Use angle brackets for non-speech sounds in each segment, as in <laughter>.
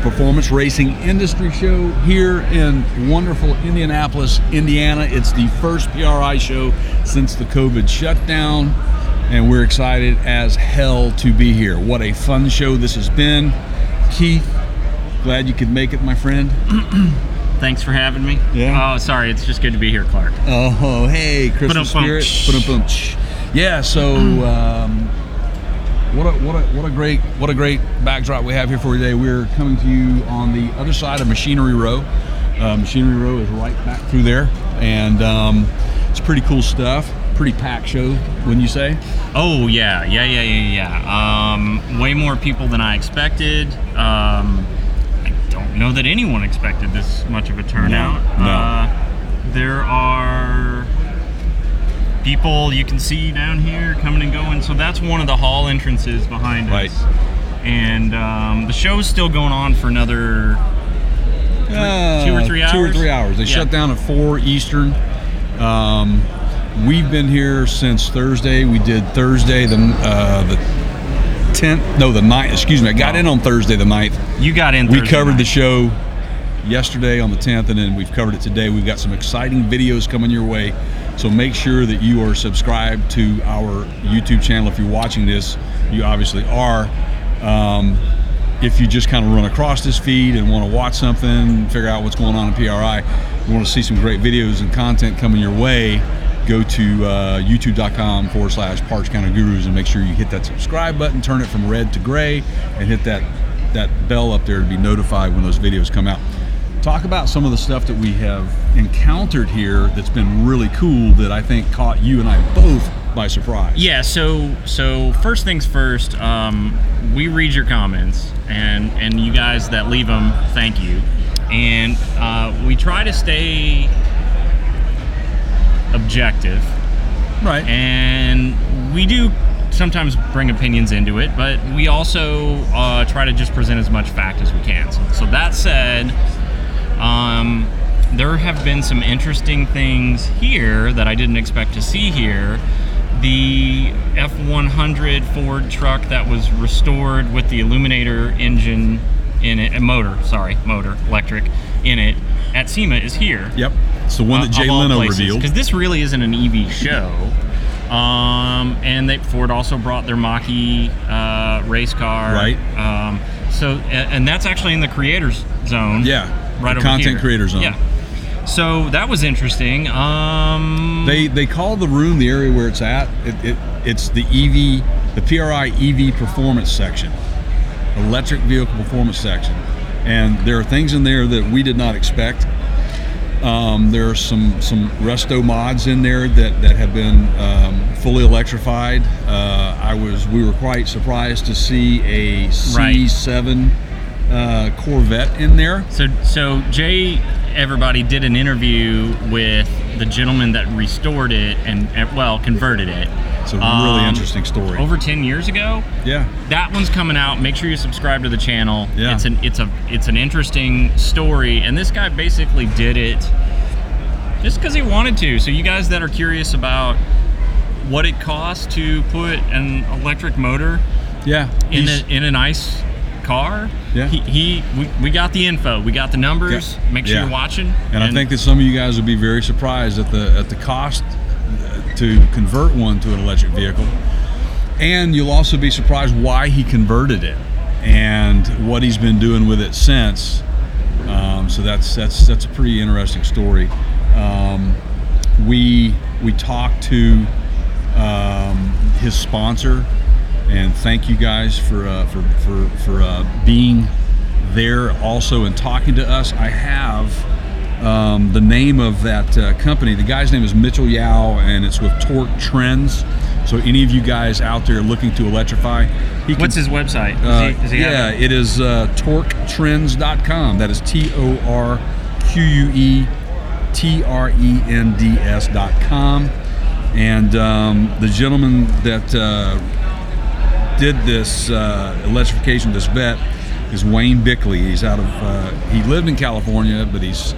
Performance Racing Industry Show here in wonderful Indianapolis, Indiana. It's the first PRI show since the COVID shutdown, and we're excited as hell to be here. What a fun show this has been. Keith, glad you could make it, my friend. <clears throat> Thanks for having me. Yeah. Oh, sorry. It's just good to be here, Clark. Oh, hey, Christmas spirit. Yeah, so um, what a what a what a great what a great backdrop we have here for today. We're coming to you on the other side of Machinery Row. Uh, Machinery Row is right back through there, and um, it's pretty cool stuff. Pretty packed show, wouldn't you say? Oh yeah, yeah, yeah, yeah, yeah. Um, way more people than I expected. Um, I don't know that anyone expected this much of a turnout. No, no. Uh, there are people you can see down here coming and going. So that's one of the hall entrances behind Right. us. And um, the show's still going on for another two or three Uh, Two or hours? three hours. They Yeah. shut down at four Eastern. Um, we've been here since Thursday. We did Thursday the uh, the tenth. No, the 9th. Excuse me. I got in on Thursday the 9th. You got in. We Thursday covered the show yesterday on the 10th, and then we've covered it today. We've got some exciting videos coming your way. So make sure that you are subscribed to our YouTube channel. If you're watching this, you obviously are. Um, if you just kind of run across this feed and want to watch something, figure out what's going on in PRI, you want to see some great videos and content coming your way, go to uh, youtube.com forward slash Parts Counter Gurus and make sure you hit that subscribe button, turn it from red to gray, and hit that, that bell up there to be notified when those videos come out. Talk about some of the stuff that we have encountered here that's been really cool that I think caught you and I both by surprise. Yeah. So so first things first. Um, we read your comments, and and you guys that leave them, thank you. And uh, we try to stay objective, Right. and we do sometimes bring opinions into it, but we also uh, try to just present as much fact as we can. So, so that said, um, there have been some interesting things here that I didn't expect to see here. The F100 Ford truck that was restored with the Eluminator engine in it, uh, motor, sorry, motor, electric, in it at SEMA is here Yep. It's the one that Jay Leno revealed. because this really isn't an EV show. Um, and they Ford also brought their Mach-E uh, race car. Right. Um, so and that's actually in the creators zone. Yeah. Right over content here. creator zone. Yeah. So that was interesting. Um, They they call the room the area where it's at. It, it it's the EV, the PRI EV performance section, electric vehicle performance section, and there are things in there that we did not expect. Um, there are some some resto mods in there that that have been um, fully electrified. Uh, I was we were quite surprised to see a Right. C7 uh, Corvette in there. So, so Jay, everybody did an interview with the gentleman that restored it and, well, converted it. It's a really Um, interesting story. Over 10 years ago. yeah. That one's coming out. Make sure you subscribe to the channel. Yeah. It's an it's a it's an interesting story, and this guy basically did it just because he wanted to. So you guys that are curious about what it costs to put an electric motor Yeah. in a, in a nice car, Yeah. he, he we, we got the info, we got the numbers. Yeah. Make sure Yeah. you're watching. And, I think that some of you guys will be very surprised at the at the cost uh, to convert one to an electric vehicle. And you'll also be surprised why he converted it and what he's been doing with it since. Um, so that's that's that's a pretty interesting story. Um, we we talked to um, his sponsor, and thank you guys for uh, for for for uh, being there also and talking to us. I have um, the name of that uh, company. The guy's name is Mitchell Yao, and it's with Torque Trends. So any of you guys out there looking to electrify, he What's his website? Does uh, he- does he yeah, it? it is uh, torquetrends.com. That is T O R Q U E T R E N D S.com. And um, the gentleman that uh, did this uh, electrification, this vet, is Wayne Bickley. He's out of uh, he lived in California, but he's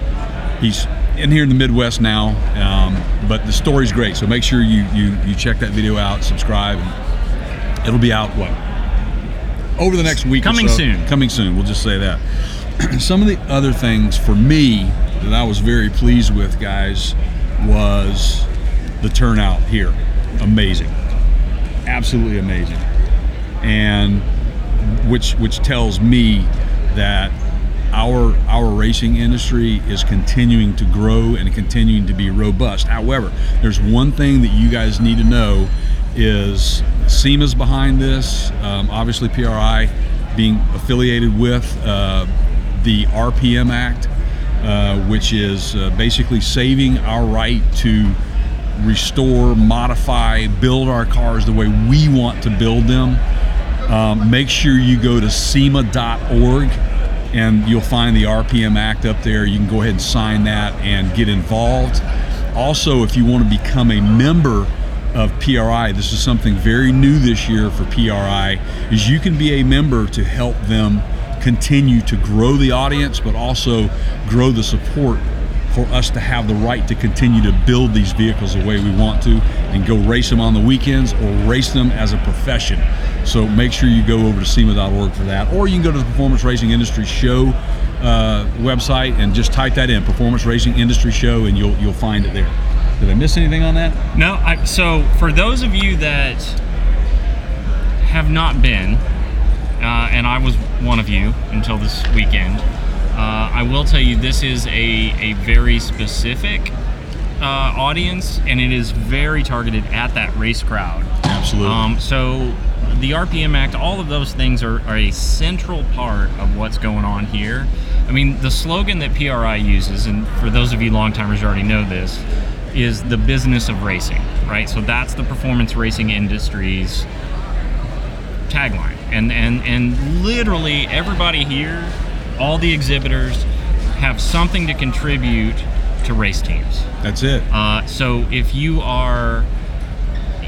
he's in here in the Midwest now. Um, but the story's great, so make sure you you you check that video out, subscribe, and It'll be out what over the next week. or Coming so. soon. Coming soon. We'll just say that. <clears throat> Some of the other things for me that I was very pleased with, guys, was the turnout here. Amazing, absolutely amazing, and which which tells me that our our racing industry is continuing to grow and continuing to be robust. However, there's one thing that you guys need to know is SEMA's behind this. Um, obviously, PRI being affiliated with uh, the RPM Act, uh, which is uh, basically saving our right to restore, modify, build our cars the way we want to build them. Um, make sure you go to SEMA.org and you'll find the RPM Act up there. You can go ahead and sign that and get involved. Also, if you want to become a member of PRI, this is something very new this year for PRI, is you can be a member to help them continue to grow the audience, but also grow the support for us to have the right to continue to build these vehicles the way we want to and go race them on the weekends or race them as a profession. So make sure you go over to SEMA.org for that. Or you can go to the Performance Racing Industry Show uh, website and just type that in, Performance Racing Industry Show, and you'll, you'll find it there. Did I miss anything on that? No, I, so for those of you that have not been, uh, and I was one of you until this weekend, uh, I will tell you this is a, a very specific uh, audience and it is very targeted at that race crowd. Absolutely. Um, so the RPM Act, all of those things are, are a central part of what's going on here. I mean, the slogan that PRI uses, and for those of you long timers you already know this, is the business of racing, right? So that's the performance racing industry's tagline. And and and literally everybody here, all the exhibitors have something to contribute to race teams. That's it. Uh, so if you are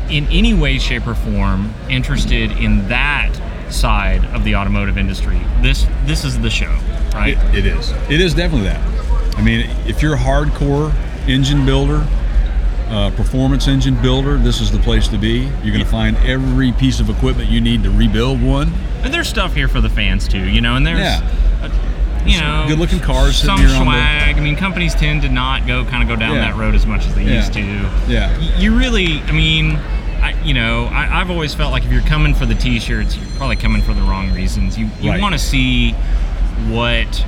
in any way, shape, or form interested in that side of the automotive industry, this this is the show, right? It, it is. It is definitely that. I mean, if you're a hardcore engine builder, uh, performance engine builder, this is the place to be. You're going to find every piece of equipment you need to rebuild one. and there's stuff here for the fans too, you know. And there's, Yeah. You know, good-looking cars some on the- swag. I mean, companies tend to not go kind of go down Yeah. that road as much as they Yeah. used to. Yeah. Y- You really, I mean. I, you know, I, I've always felt like if you're coming for the T-shirts, you're probably coming for the wrong reasons. You you Right. want to see what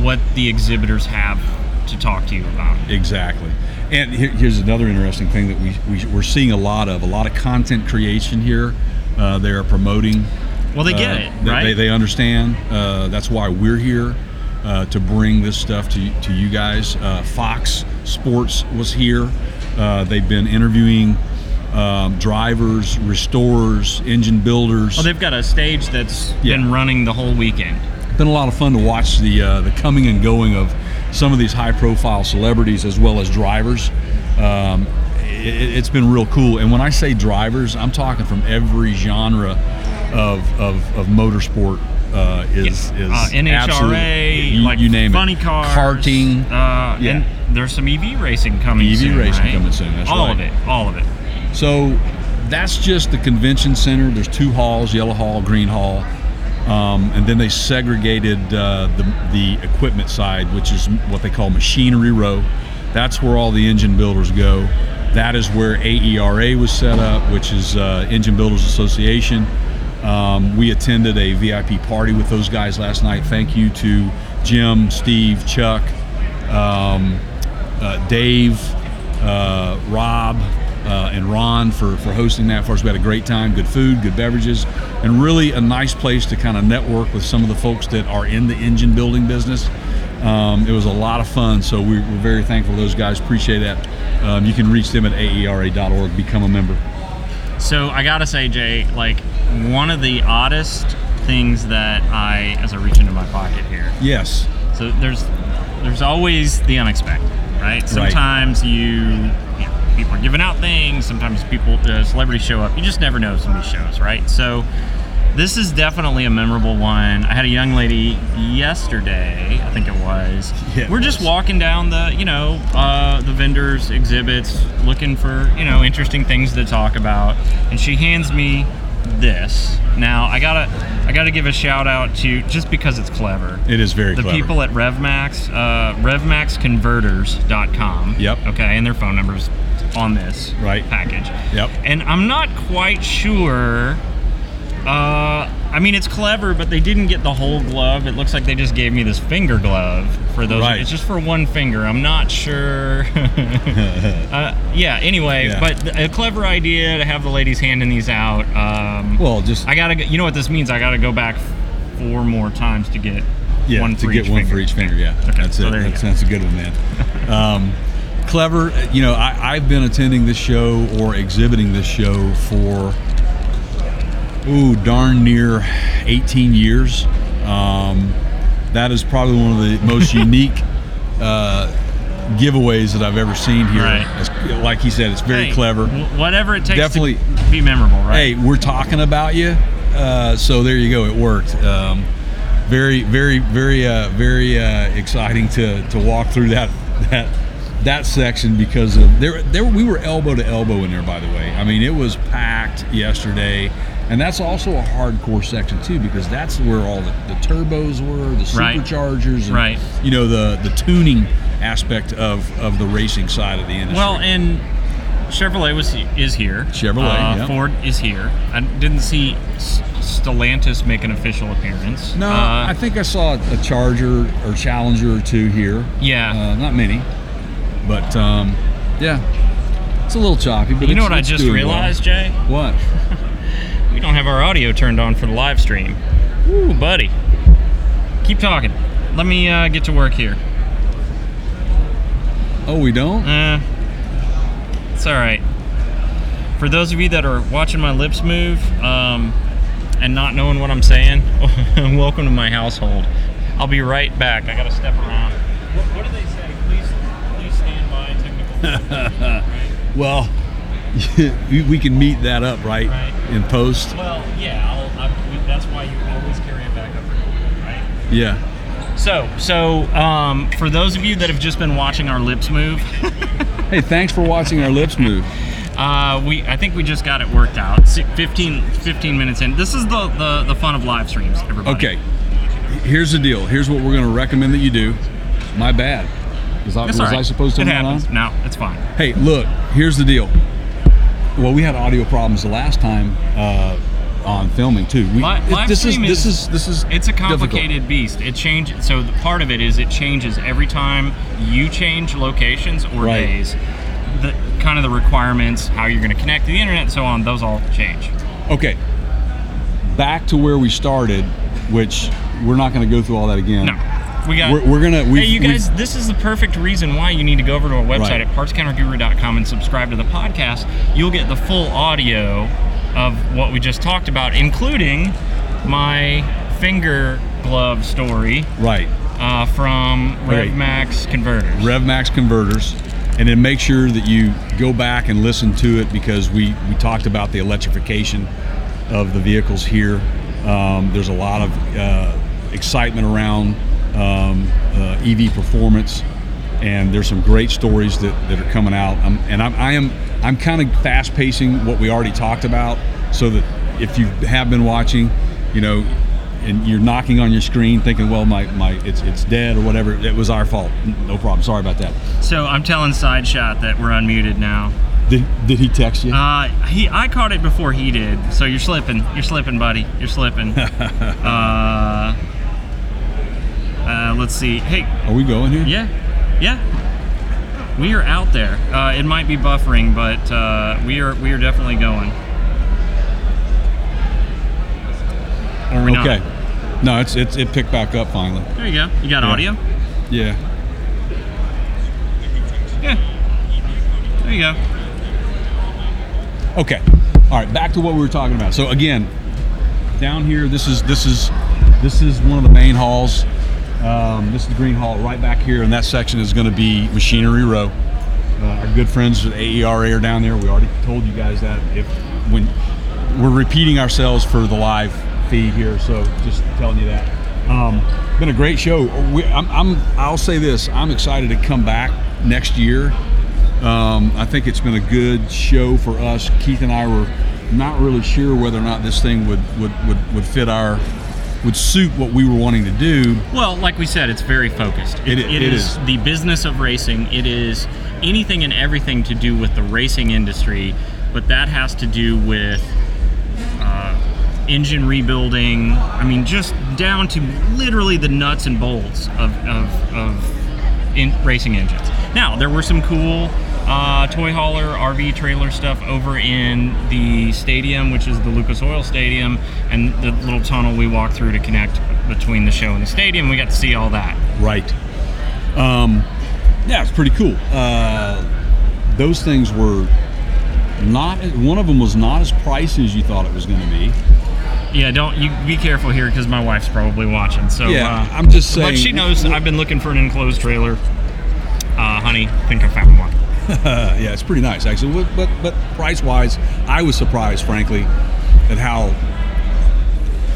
what the exhibitors have to talk to you about. Exactly. And here, here's another interesting thing that we, we, we're seeing a lot of a lot of content creation here. Uh, they are promoting. Well, they get uh, it, they- right? They, they understand. Uh, that's why we're here uh, to bring this stuff to, to you guys. Uh, Fox Sports was here. Uh, they've been interviewing um, drivers, restorers, engine builders. Well, they've got a stage that's Yeah. been running the whole weekend. been a lot of fun to watch the uh, the coming and going of some of these high profile celebrities as well as drivers. Um, it, it's been real cool. And when I say drivers, I'm talking from every genre of of, of motorsport. Uh, is is uh, NHRA, you, like you name funny it. cars, karting. Uh, Yeah. And there's some EV racing coming EV soon. racing right? coming soon, that's all right. of it. All of it. So that's just the convention center. There's two halls: Yellow Hall, Green Hall, um, and then they segregated uh, the the equipment side, which is what they call machinery row. That's where all the engine builders go. That is where AERA was set up, which is uh, Engine Builders Association. Um, we attended a VIP party with those guys last night. Thank you to Jim, Steve, Chuck, um, uh, Dave, uh, Rob, uh, and Ron for, for hosting that for us. We had a great time, good food, good beverages, and really a nice place to kind of network with some of the folks that are in the engine building business. Um, it was a lot of fun, so we, we're very thankful to those guys. Appreciate that. Um, you can reach them at aera.org, become a member. So I gotta say, Jay, like one of the oddest things that I, as I reach into my pocket here, Yes, So there's there's always the unexpected, right? Sometimes you, you know, people are giving out things. Sometimes people, uh, celebrities show up. You just never know some of these shows, right? So this is definitely a memorable one. I had a young lady yesterday, I think it was. Yeah, it We're just was. walking down the, you know, uh, the vendors exhibits, looking for, you know, interesting things to talk about, and she hands me this. Now I gotta I gotta give a shout out to just because it's clever. It is very the clever. people at RevMax, uh, RevMaxConverters.com. Yep. Okay, and their phone numbers on this Right. package. Yep. And I'm not quite sure. Uh, I mean, it's clever, but they didn't get the whole glove. It looks like they just gave me this finger glove for those. Right. It's just for one finger. I'm not sure. <laughs> uh, yeah. Anyway, Yeah. but a clever idea to have the ladies handing these out. Um, Well, just I gotta. You know what this means? I gotta go back four more times to get yeah, one to get each one finger. for each finger. Yeah, Okay, that's so it. That's, that's a good one, man. Um, clever. You know, I, I've been attending this show or exhibiting this show for ooh darn near 18 years. Um, that is probably one of the most <laughs> unique uh, giveaways that I've ever seen here. Right. Like he said, it's very Hey, clever. wh- Whatever it takes Definitely- to be memorable, right? Hey, we're talking about you. Uh, so there you go. It worked. Um, very, very, very, uh, very uh, exciting to to walk through that that that section because of there. There we were elbow to elbow in there. By the way, I mean it was packed yesterday, and that's also a hardcore section too because that's where all the, the turbos were, the Right. superchargers, and, Right. You know the the tuning aspect of of the racing side of the industry. Well, and Chevrolet was is here. Chevrolet, Uh, yep. Ford is here. I didn't see Stellantis make an official appearance. No, Uh, I think I saw a Charger or Challenger or two here. Yeah. uh, not many, but um, yeah, it's a little choppy. But you know what I just doing well. realized, Jay? What? <laughs> We don't have our audio turned on for the live stream. Ooh, buddy. Keep talking. Let me uh, get to work here. Oh, we don't. Uh, it's all right. For those of you that are watching my lips move um, and not knowing what I'm saying, <laughs> welcome to my household. I'll be right back. I gotta step around. What, what do they say? Please, please stand by. Technical. <laughs> right? Well, <laughs> we we can meet that up right, Right. in post. Well, yeah. I'll, I, that's why you always carry it back up, right? Yeah. So, so um, for those of you that have just been watching our lips move, <laughs> Hey, thanks for watching our lips move. uh, we I think we just got it worked out. Si- 15, 15 minutes in. This is the, the the fun of live streams, everybody. Okay. Here's the deal. Here's what we're going to recommend that you do. My bad. Was I, was right. I supposed to It happens. on? No, it's fine. Hey, look, here's the deal. Well, we had audio problems the last time uh, on filming too. We, Li- it- this is this is- is this is It's a difficult. complicated beast. It changes. So the part of it is it changes every time you change locations or Right. days. The kind of the requirements, how you're going to connect to the internet, and so on. Those all change. Okay, back to where we started, which we're not going to go through all that again. No, we got. We're, we're gonna. Hey, you guys, this is the perfect reason why you need to go over to our website Right. at partscounterguru.com and subscribe to the podcast. You'll get the full audio of what we just talked about, including my finger glove story right. uh, from Right. RevMax Converters. RevMax converters, and then make sure that you go back and listen to it because we we talked about the electrification of the vehicles here. Um, there's a lot of uh, excitement around um, uh, EV performance, and there's some great stories that, that are coming out. Um, and I'm, I am I'm kind of fast pacing what we already talked about, so that if you have been watching, you know. And you're knocking on your screen, thinking, "Well, my, my it's it's dead or whatever." It was our fault. No problem. Sorry about that. So I'm telling Side Shot that we're unmuted now. Did, did he text you? Uh, he, I caught it before he did. So you're slipping. You're slipping, buddy. You're slipping. <laughs> uh, uh, let's see. Hey, Are we going here? Yeah, yeah. We are out there. Uh, it might be buffering, but uh, we are we are definitely going. Or we Okay. not? No, it's, it's it picked back up finally. There you go. You got Yeah. audio. Yeah. Yeah. There you go. Okay. All right. Back to what we were talking about. So again, down here, this is this is this is one of the main halls. Um, this is the green hall right back here, and that section is going to be machinery row. Uh, our good friends at AERA are down there. We already told you guys that. If when we're repeating ourselves for the live feed here, so just telling you that. Um, been a great show. We, I'm, I'm I'll say this. I'm excited to come back next year. Um, I think it's been a good show for us. Keith and I were not really sure whether or not this thing would would, would, would fit our would suit what we were wanting to do. Well, like we said, it's very focused. It- it is. the business of racing. It is anything and everything to do with the racing industry, but that has to do with uh, engine rebuilding. I mean, just down to literally the nuts and bolts of, of, of in racing engines. Now, there were some cool uh, toy hauler, RV trailer stuff over in the stadium, which is the Lucas Oil Stadium, and the little tunnel we walked through to connect between the show and the stadium. We got to see all that. Right. Um, yeah, it's pretty cool. Uh, those things were not. One of them was not as pricey as you thought it was going to be. Yeah, don't you be careful here because my wife's probably watching. So Yeah, uh, I'm just saying. But she knows I've been looking for an enclosed trailer. Uh, honey, think I found one. <laughs> Yeah, it's pretty nice actually. But but, but price wise, I was surprised, frankly, at how.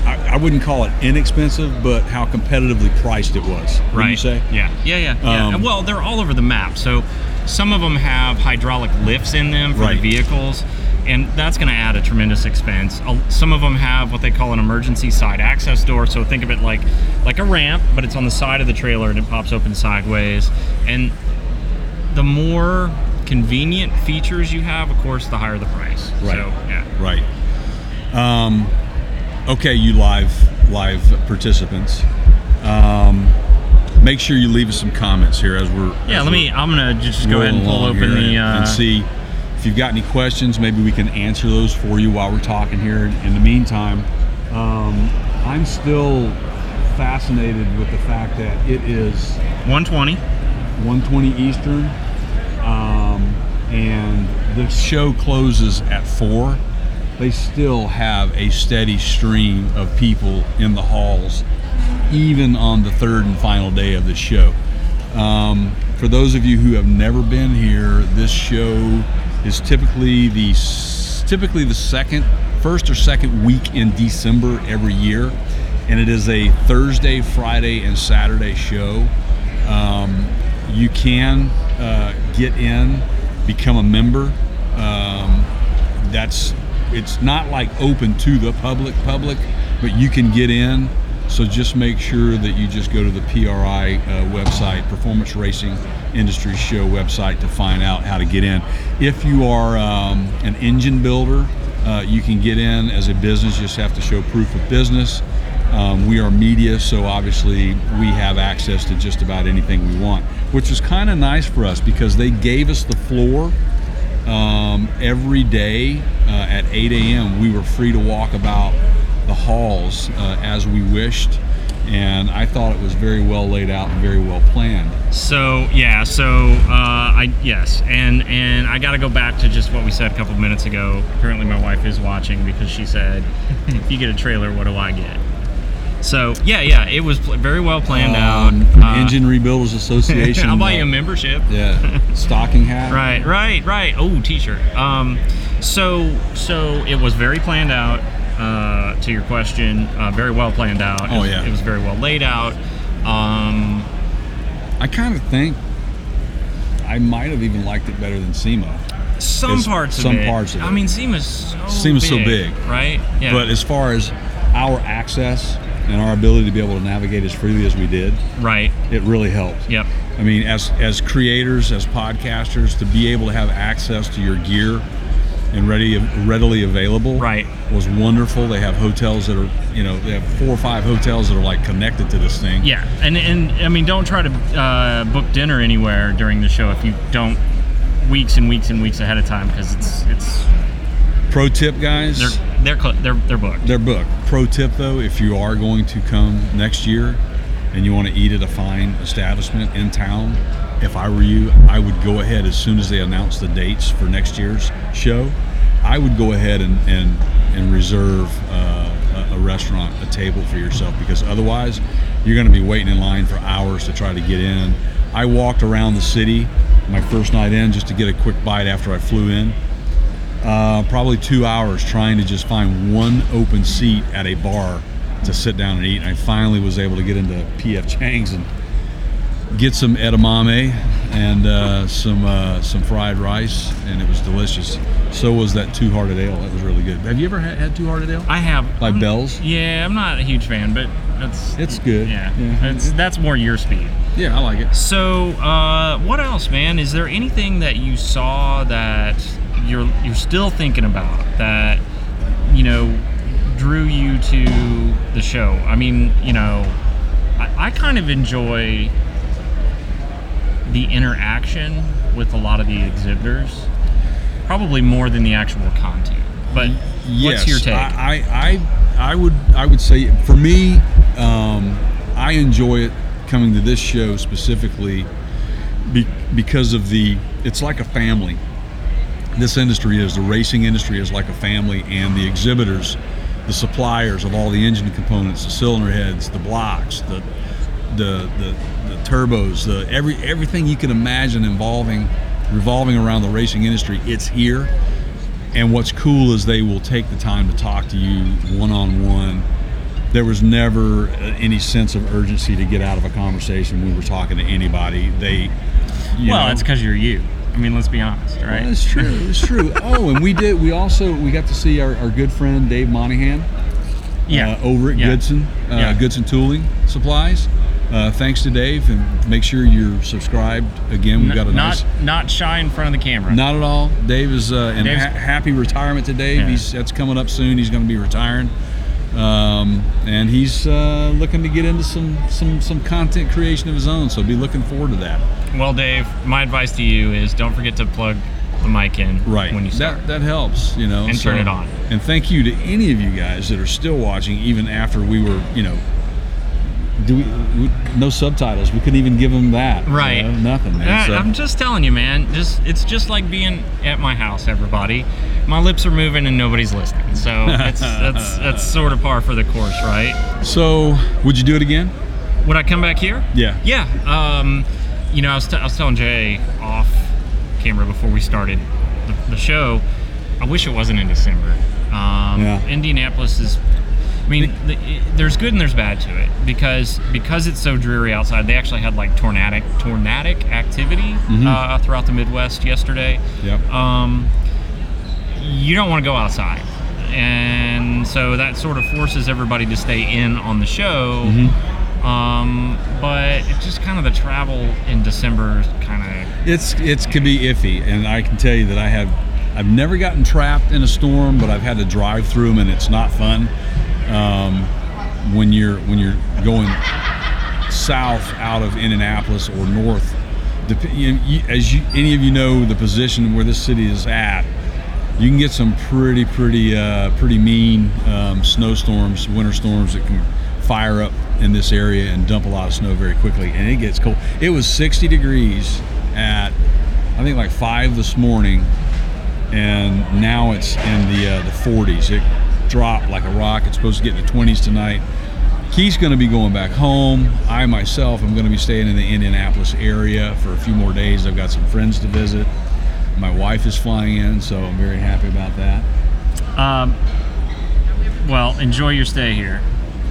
I, I wouldn't call it inexpensive, but how competitively priced it was. Right. you say? Yeah. Yeah. Yeah. Yeah. Um, well, they're all over the map. So some of them have hydraulic lifts in them for Right. the vehicles, and that's going to add a tremendous expense. Some of them have what they call an emergency side access door. So think of it like like a ramp, but it's on the side of the trailer and it pops open sideways. And the more convenient features you have, of course, the higher the price. Right. So, yeah. Right. Um, okay, you live live participants. Um, make sure you leave us some comments here as we're Yeah. as Let we're me. I'm gonna just go ahead and pull open the. Uh, and, and see if you've got any questions. Maybe we can answer those for you while we're talking here. In the meantime, um, I'm still fascinated with the fact that it is 120. 120 Eastern, um, and the show closes at four. They still have a steady stream of people in the halls, even on the third and final day of the show. Um, for those of you who have never been here, this show is typically the typically the second, first or second week in December every year, and it is a Thursday, Friday, and Saturday show. Um, you can uh, get in, become a member. Um, that's it's not like open to the public public, but you can get in. So just make sure that you just go to the PRI uh, website, Performance Racing Industry Show website, to find out how to get in. If you are um, an engine builder, uh, you can get in as a business. You just have to show proof of business. Um, we are media, so obviously we have access to just about anything we want, which is kind of nice for us because they gave us the floor um, every day uh, at 8 a.m. We were free to walk about the halls uh, as we wished, and I thought it was very well laid out and very well planned. So yeah, so uh, I yes, and and I got to go back to just what we said a couple minutes ago. Apparently, my wife is watching because she said, "If you get a trailer, what do I get?" So yeah, yeah, it was pl- very well planned Um, out. Uh, Engine Rebuilders Association. <laughs> I'll buy you a membership. Yeah, <laughs> stocking hat. Right, right, right. Oh, t-shirt. Um, so so it was very planned out. Uh, to your question, uh, very well planned out. It Oh, was- yeah. it was very well laid out. Um, I kind of think I might have even liked it better than SEMA. some It's- parts of some it. parts of I mean, SEMA's so SEMA's so big, big. right? Yeah. But as far as our access and our ability to be able to navigate as freely as we did, right. it really helped. Yep. I mean, as as creators, as podcasters, to be able to have access to your gear and ready readily available, Right. was wonderful. They have hotels that are, you know, they have four or five hotels that are like connected to this thing. Yeah, and and I mean, don't try to uh, book dinner anywhere during the show if you don't weeks and weeks and weeks ahead of time because it's it's Pro tip, guys. They're they're they're booked. They're booked. Pro tip though, if you are going to come next year and you want to eat at a fine establishment in town, if I were you, I would go ahead as soon as they announce the dates for next year's show. I would go ahead and and, and reserve uh, a, a restaurant, a table for yourself, because otherwise you're going to be waiting in line for hours to try to get in. I walked around the city my first night in just to get a quick bite after I flew in uh, probably two hours trying to just find one open seat at a bar to sit down and eat. And I finally was able to get into PF Chang's and get some edamame and uh, some uh, some fried rice, and it was delicious. So was that Two Hearted Ale. That was really good. Have you ever had, had Two Hearted Ale? I have. Like I'm- Bell's? Yeah, I'm not a huge fan, but that's It's good. Yeah, Yeah. It's, that's more your speed. Yeah, I like it. So, uh, what else, man? Is there anything that you saw that you're you're still thinking about that you know drew you to the show? I mean, you know, I, I kind of enjoy the interaction with a lot of the exhibitors, probably more than the actual content. But Yes, what's your take? I, I, I, I would, I would say for me, um, I enjoy it coming to this show specifically be, because of the. It's like a family. This industry is the racing industry is like a family, and the exhibitors, the suppliers of all the engine components, the cylinder heads, the blocks, the the the, the turbos, the every everything you can imagine involving revolving around the racing industry. It's here. And what's cool is they will take the time to talk to you one on one. There was never uh, any sense of urgency to get out of a conversation when we were talking to anybody. They, well, know, it's because you're you. I mean, let's be honest, right? well, it's true. It's true. <laughs> oh, and we did. We also we got to see our, our good friend Dave Monahan. Yeah. Uh, over at Yeah. Goodson, uh, Yeah. Goodson Tooling Supplies. Uh, thanks to Dave, and make sure you're subscribed. Again, we've got a not nice. not shy in front of the camera. Not at all. Dave is uh, in ha- happy retirement to Dave. Yeah. He's that's coming up soon. He's going to be retiring, um, and he's uh, looking to get into some some some content creation of his own. So be looking forward to that. Well, Dave, my advice to you is don't forget to plug the mic in Right. when you start. that that helps. You know, And turn it on. And thank you to any of you guys that are still watching, even after we were, you know. Do we, we no subtitles? We couldn't even give them that. you Right. know, nothing, man. So- I'm just telling you, man. Just it's just like being at my house. Everybody, my lips are moving and nobody's listening. So it's, that's <laughs> that's sort of par for the course, right? so, would you do it again? Would I come back here? Yeah. Yeah. Um, you know, I was, t- I was telling Jay off camera before we started the, the show. I wish it wasn't in December. Um, Yeah. Indianapolis is. I mean, the, it, there's good and there's bad to it because because it's so dreary outside. They actually had like tornadic tornadic activity uh, throughout the Midwest yesterday. Yep. Um, you don't want to go outside, and so that sort of forces everybody to stay in on the show. Um, but it's just kind of the travel in December kind of It's it's could be iffy, and I can tell you that I have I've never gotten trapped in a storm, but I've had to drive through them, and it's not fun. Um, when you're when you're going south out of Indianapolis or north, as you, any of you know, the position where this city is at, you can get some pretty pretty uh, pretty mean um, snowstorms, winter storms that can fire up in this area and dump a lot of snow very quickly, and it gets cold. It was 60 degrees at I think like five this morning, and now it's in the uh, the 40s. It dropped like a rock. It's supposed to get in the 20s tonight. Keith's going to be going back home. I myself am going to be staying in the Indianapolis area for a few more days. I've got some friends to visit. My wife is flying in, so I'm very happy about that. Um, well, enjoy your stay here.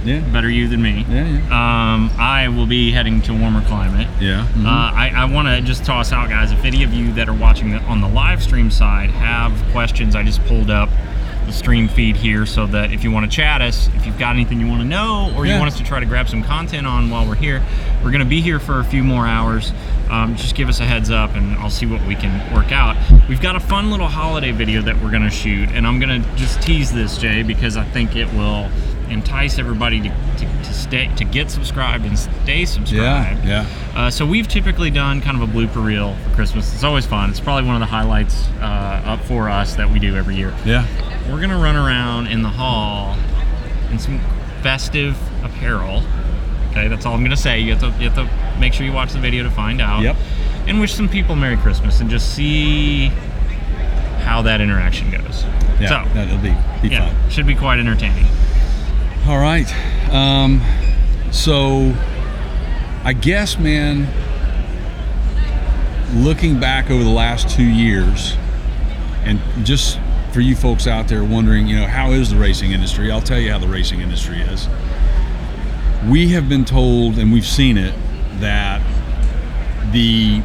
Yeah, Better you than me. yeah, yeah. Um, I will be heading to warmer climate. Yeah. mhm. Uh, I, I want to just toss out, guys. If any of you that are watching the, on the live stream side have questions, I just pulled up the stream feed here so that if you want to chat us, if you've got anything you want to know, or you Yeah. want us to try to grab some content on while we're here, we're going to be here for a few more hours. Um, just give us a heads up, and I'll see what we can work out. We've got a fun little holiday video that we're going to shoot, and I'm going to just tease this, Jay, because I think it will entice everybody to, to, to stay to get subscribed and stay subscribed. yeah, yeah. Uh, so we've typically done kind of a blooper reel for Christmas. It's always fun. It's probably one of the highlights uh, up for us that we do every year. Yeah. We're gonna run around in the hall in some festive apparel. Okay, that's all I'm gonna say. You have to you have to make sure you watch the video to find out. Yep. And wish some people Merry Christmas and just see how that interaction goes. Yeah. So That'll be, be yeah, fun. should be quite entertaining. All right. Um, so, I guess, man, looking back over the last two years, and just for you folks out there wondering, you know, how is the racing industry? I'll tell you how the racing industry is. We have been told, and we've seen it, that the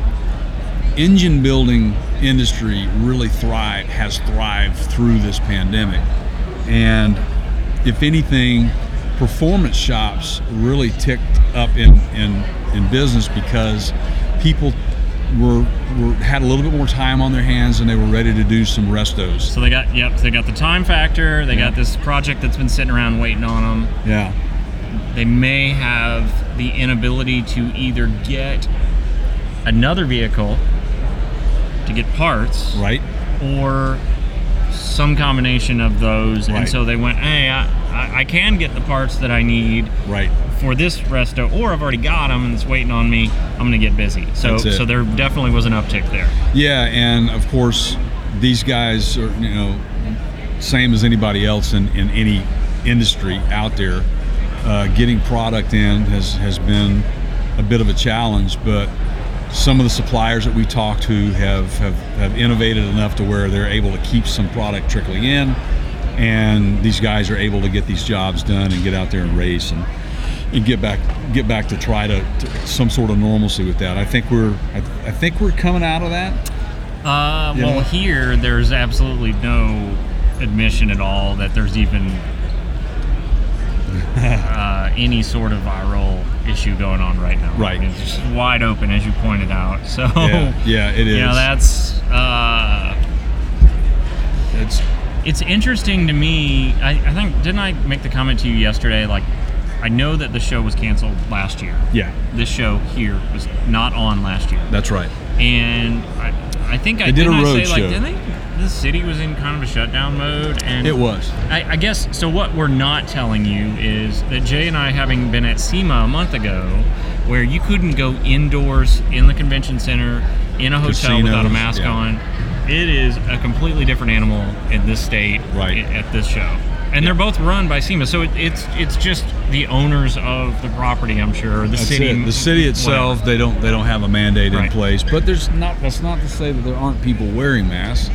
engine building industry really thrive has thrived through this pandemic, and if anything, performance shops really ticked up in in, in business because people were, were had a little bit more time on their hands and they were ready to do some restos. So they got yep, they got the time factor. They Yeah. got this project that's been sitting around waiting on them. Yeah, They may have the inability to either get another vehicle to get parts, right. or some combination of those. Right. And so they went, hey, I, I, can get the parts that I need Right. for this resto, or I've already got them and it's waiting on me. I'm gonna get busy. So so there definitely was an uptick there. Yeah, and of course, these guys are you know same as anybody else in, in any industry out there. Uh, getting product in has has been a bit of a challenge, but some of the suppliers that we talk to have, have, have innovated enough to where they're able to keep some product trickling in, and these guys are able to get these jobs done and get out there and race and, and get back get back to try to, to some sort of normalcy with that. I think we're I, I think we're coming out of that. Uh, well, know? here there's absolutely no admission at all that there's even <laughs> uh, any sort of viral issue going on right now. Right. It's just wide open, as you pointed out. <laughs> So, Yeah, yeah, it is. you know, that's uh, it's it's interesting to me. I, I think didn't I make the comment to you yesterday? Like, I know that the show was canceled last year. yeah, This show here was not on last year, that's right. and I, I think I They did a didn't I road say like show. didn't they? The city was in kind of a shutdown mode, and It was. I, I guess so. What we're not telling you is that Jay and I, having been at SEMA a month ago, where you couldn't go indoors in the convention center in a hotel without a mask yeah. on, it is a completely different animal in this state Right. at this show. And they're both run by SEMA, so it, it's it's just the owners of the property, I'm sure. The That's city, it. The city itself, whatever. they don't they don't have a mandate Right. in place. But there's not. That's not to say that there aren't people wearing masks,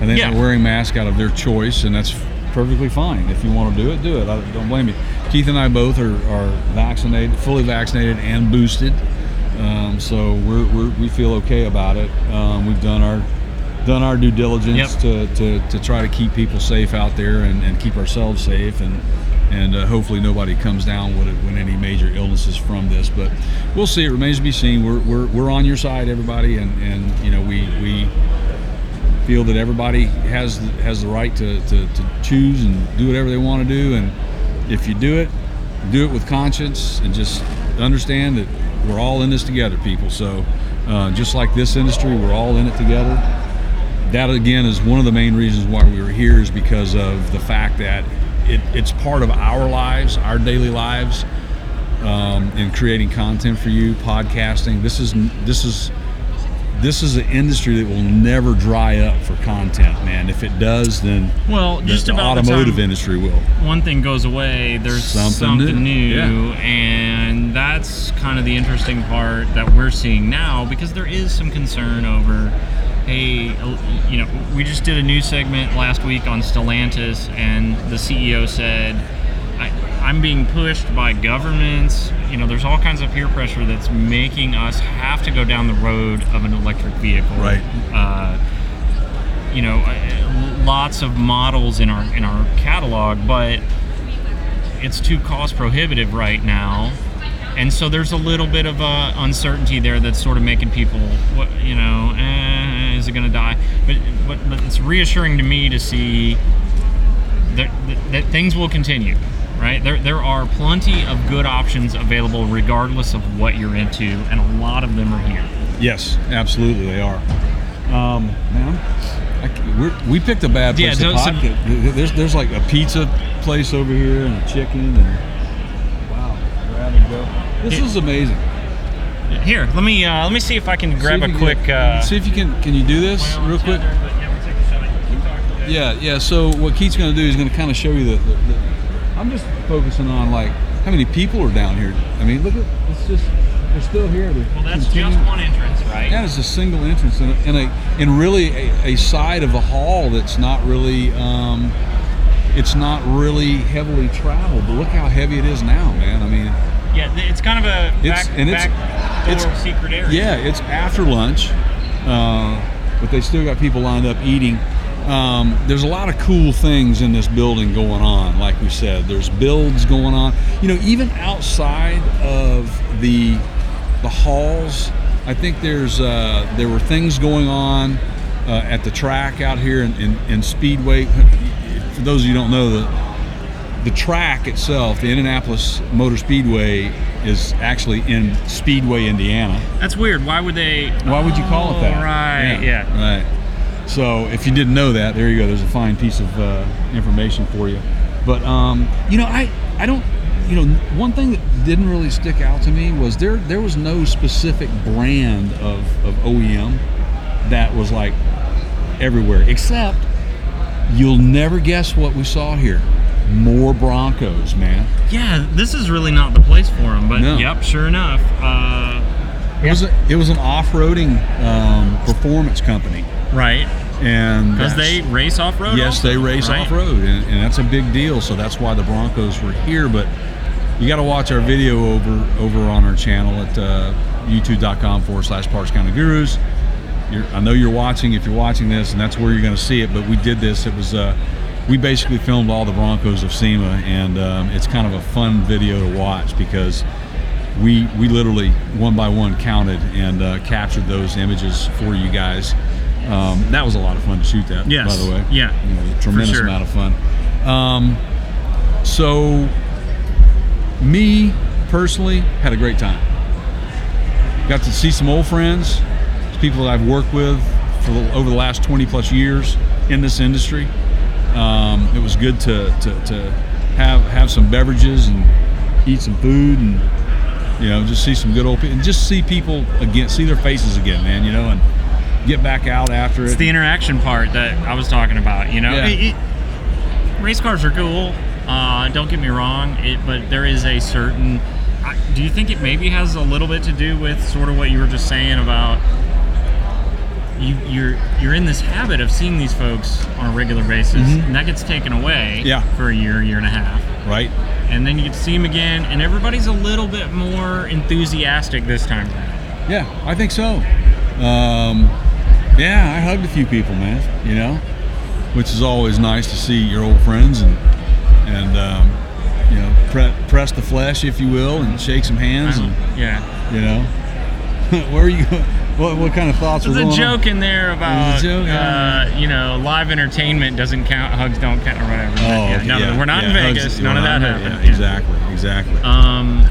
and they- Yeah. they're wearing masks out of their choice, and that's perfectly fine. If you want to do it, do it. I don't blame you. Keith and I both are, are vaccinated, fully vaccinated and boosted, um, so we're, we're we feel okay about it. Um, we've done our done our due diligence Yep. to, to, to try to keep people safe out there and, and keep ourselves safe and and uh, hopefully nobody comes down with it with any major illnesses from this but we'll see it remains to be seen we're, we're, we're on your side everybody and, and you know we we feel that everybody has has the right to, to, to choose and do whatever they want to do. And if you do it do it with conscience and just understand that we're all in this together people. So uh, just like this industry we're all in it together. That again is one of the main reasons why we were here is because of the fact that it, it's part of our lives our daily lives um, in creating content for you podcasting. This is this is this is an industry that will never dry up for content man if it does then Well, the, just the about the automotive time- industry will one thing goes away, there's Something something, new. new, Yeah. and that's kind of the interesting part that we're seeing now because there is some concern over, hey, you know, we just did a new segment last week on Stellantis, and the CEO said, I'm being pushed by governments. You know, there's all kinds of peer pressure that's making us have to go down the road of an electric vehicle. Right. Uh, you know, lots of models in our in our catalog, but it's too cost prohibitive right now. And so there's a little bit of uh, uncertainty there that's sort of making people, you know, eh, is it going to die? But, but but it's reassuring to me to see that, that, that things will continue, right? There there are plenty of good options available regardless of what you're into, and a lot of them are here. yes absolutely they are um, man I c we're, we picked a bad Yeah, place to don't- so- podcast. there's, there's like a pizza place over here and a chicken and wow grab and go this Yeah. is amazing Here, let me uh, let me see if I can grab a quick. can- uh, see if you can can you do this real quick Yeah, yeah. So what Keith's going to do is going to kind of show you the, the, the. I'm just focusing on like how many people are down here. I mean, look at it's just they're still here. They're Well, that's continuing- just one entrance, right? Yeah, it's a single entrance in a, in a really a, a side of a hall that's not really um, it's not really heavily traveled. But look how heavy it is now, man. I mean, Yeah, it's kind of a It's- back, and it's- back door it's- secret area. yeah, it's after lunch, uh, but they still got people lined up eating. Um, there's a lot of cool things in this building going on. Like we said, there's builds going on. You know, even outside of the the halls, I think there's uh, there were things going on uh, at the track out here in, in, in Speedway. For those of you who don't know, the the track itself, the Indianapolis Motor Speedway, is actually in Speedway, Indiana. That's weird. Why would they? Why would you call it that? Oh, Right. Yeah. Right. So if you didn't know that, there you go. There's a fine piece of uh, information for you. But um, you know, I I don't. You know, one thing that didn't really stick out to me was there there was no specific brand of, of OEM that was like everywhere, except you'll never guess what we saw here. More Broncos, man. Yeah. This is really not the place for them. But No. yep, sure enough. Uh, It was a, it was an off-roading um, performance company, right. and Because they race off road. Yes, they race off road, and, and that's a big deal. So that's why the Broncos were here. But you got to watch our video over over on our channel at uh, youtube.com forward slash Parts County Gurus. You're, I know you're watching if you're watching this, and that's where you're going to see it. But we did this. It was uh, we basically filmed all the Broncos of SEMA, and um, it's kind of a fun video to watch because we we literally one by one counted and uh, captured those images for you guys. Um, that was a lot of fun to shoot that. Yes. by the way. Yeah. You know, tremendous sure. amount of fun. Um, so, me personally had a great time. Got to see some old friends, people that I've worked with for the, over the last 20 plus years in this industry. Um, it was good to, to, to have have some beverages and eat some food and you know just see some good old people and just see people again, see their faces again, man. You know, and get back out after it. It's the interaction part that I was talking about. You know, Yeah. It- it- race cars are cool. Uh, don't get me wrong, it, but there is a certain. I, do you think it maybe has a little bit to do with sort of what you were just saying about you, you're you're in this habit of seeing these folks on a regular basis, Mhm. and that gets taken away Yeah. for a year, year and a half, right? and then you get to see them again, and everybody's a little bit more enthusiastic this time. Yeah, I think so. Um, yeah, I hugged a few people, man. You know, which is always nice to see your old friends and and um, you know pre- press the flesh, if you will, and shake some hands. And Yeah. you know, <laughs> where are you? What what kind of thoughts There's a going on? joke in there about, joke, uh, you know, live entertainment doesn't count, hugs don't count, or whatever. Oh, yeah, okay, no, yeah, we're not in Vegas. hugs- None of that happened. yeah, Yeah. Exactly, exactly. Um,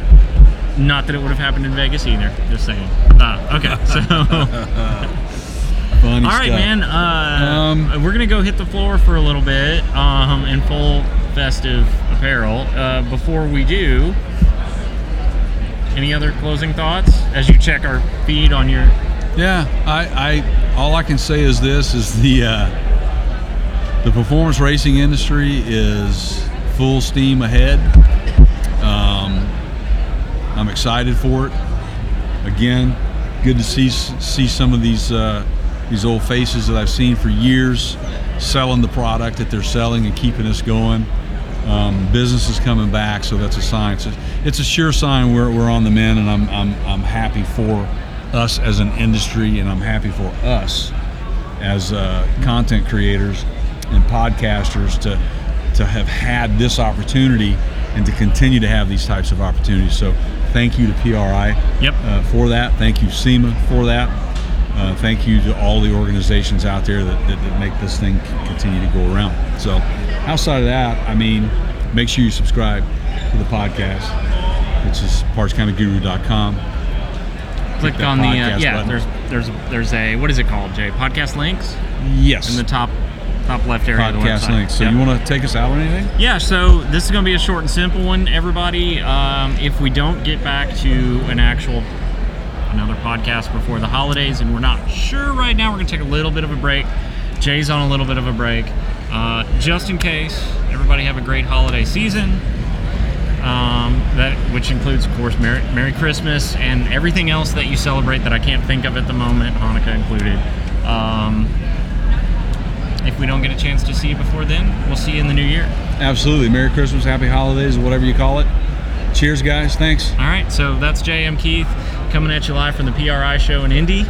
not that it would have happened in Vegas either. Just saying. Uh, okay, so <laughs> <laughs> Funny all right, stuff. man. Uh, Um, we're gonna go hit the floor for a little bit um, in full festive apparel. Uh, before we do, any other closing thoughts as you check our feed on your? Yeah, I, I all I can say is this is the uh, the performance racing industry is full steam ahead. Um, I'm excited for it. Again, good to see see some of these uh, these old faces that I've seen for years selling the product that they're selling and keeping us going. Um, business is coming back, so that's a sign. It's a, it's a sure sign we're, we're on the mend, and I'm, I'm, I'm happy for us as an industry, and I'm happy for us as uh, content creators and podcasters to to have had this opportunity and to continue to have these types of opportunities. So, thank you to PRI Yep. uh, for that. Thank you, SEMA, for that. Uh, thank you to all the organizations out there that, that, that make this thing continue to go around. So, outside of that, I mean, make sure you subscribe to the podcast, which is partscountyguru.com. Click on the uh, yeah. button. There's there's there's a what is it called, Jay? Podcast links Yes. in the top top left area of the podcast website. links. So, Yep. you want to take us out or anything? Yeah, so this is going to be a short and simple one, everybody. Um, if we don't get back to an actual another podcast before the holidays, and we're not sure right now, we're going to take a little bit of a break. Jay's on a little bit of a break, uh, just in case. Everybody have a great holiday season. Um, that which includes, of course, Merry, Merry Christmas and everything else that you celebrate that I can't think of at the moment, Hanukkah included. Um, if we don't get a chance to see you before then, we'll see you in the new year. Absolutely. Merry Christmas, Happy Holidays, whatever you call it. Cheers, guys. Thanks. All right, so that's JM Keith coming at you live from the PRI show in Indy.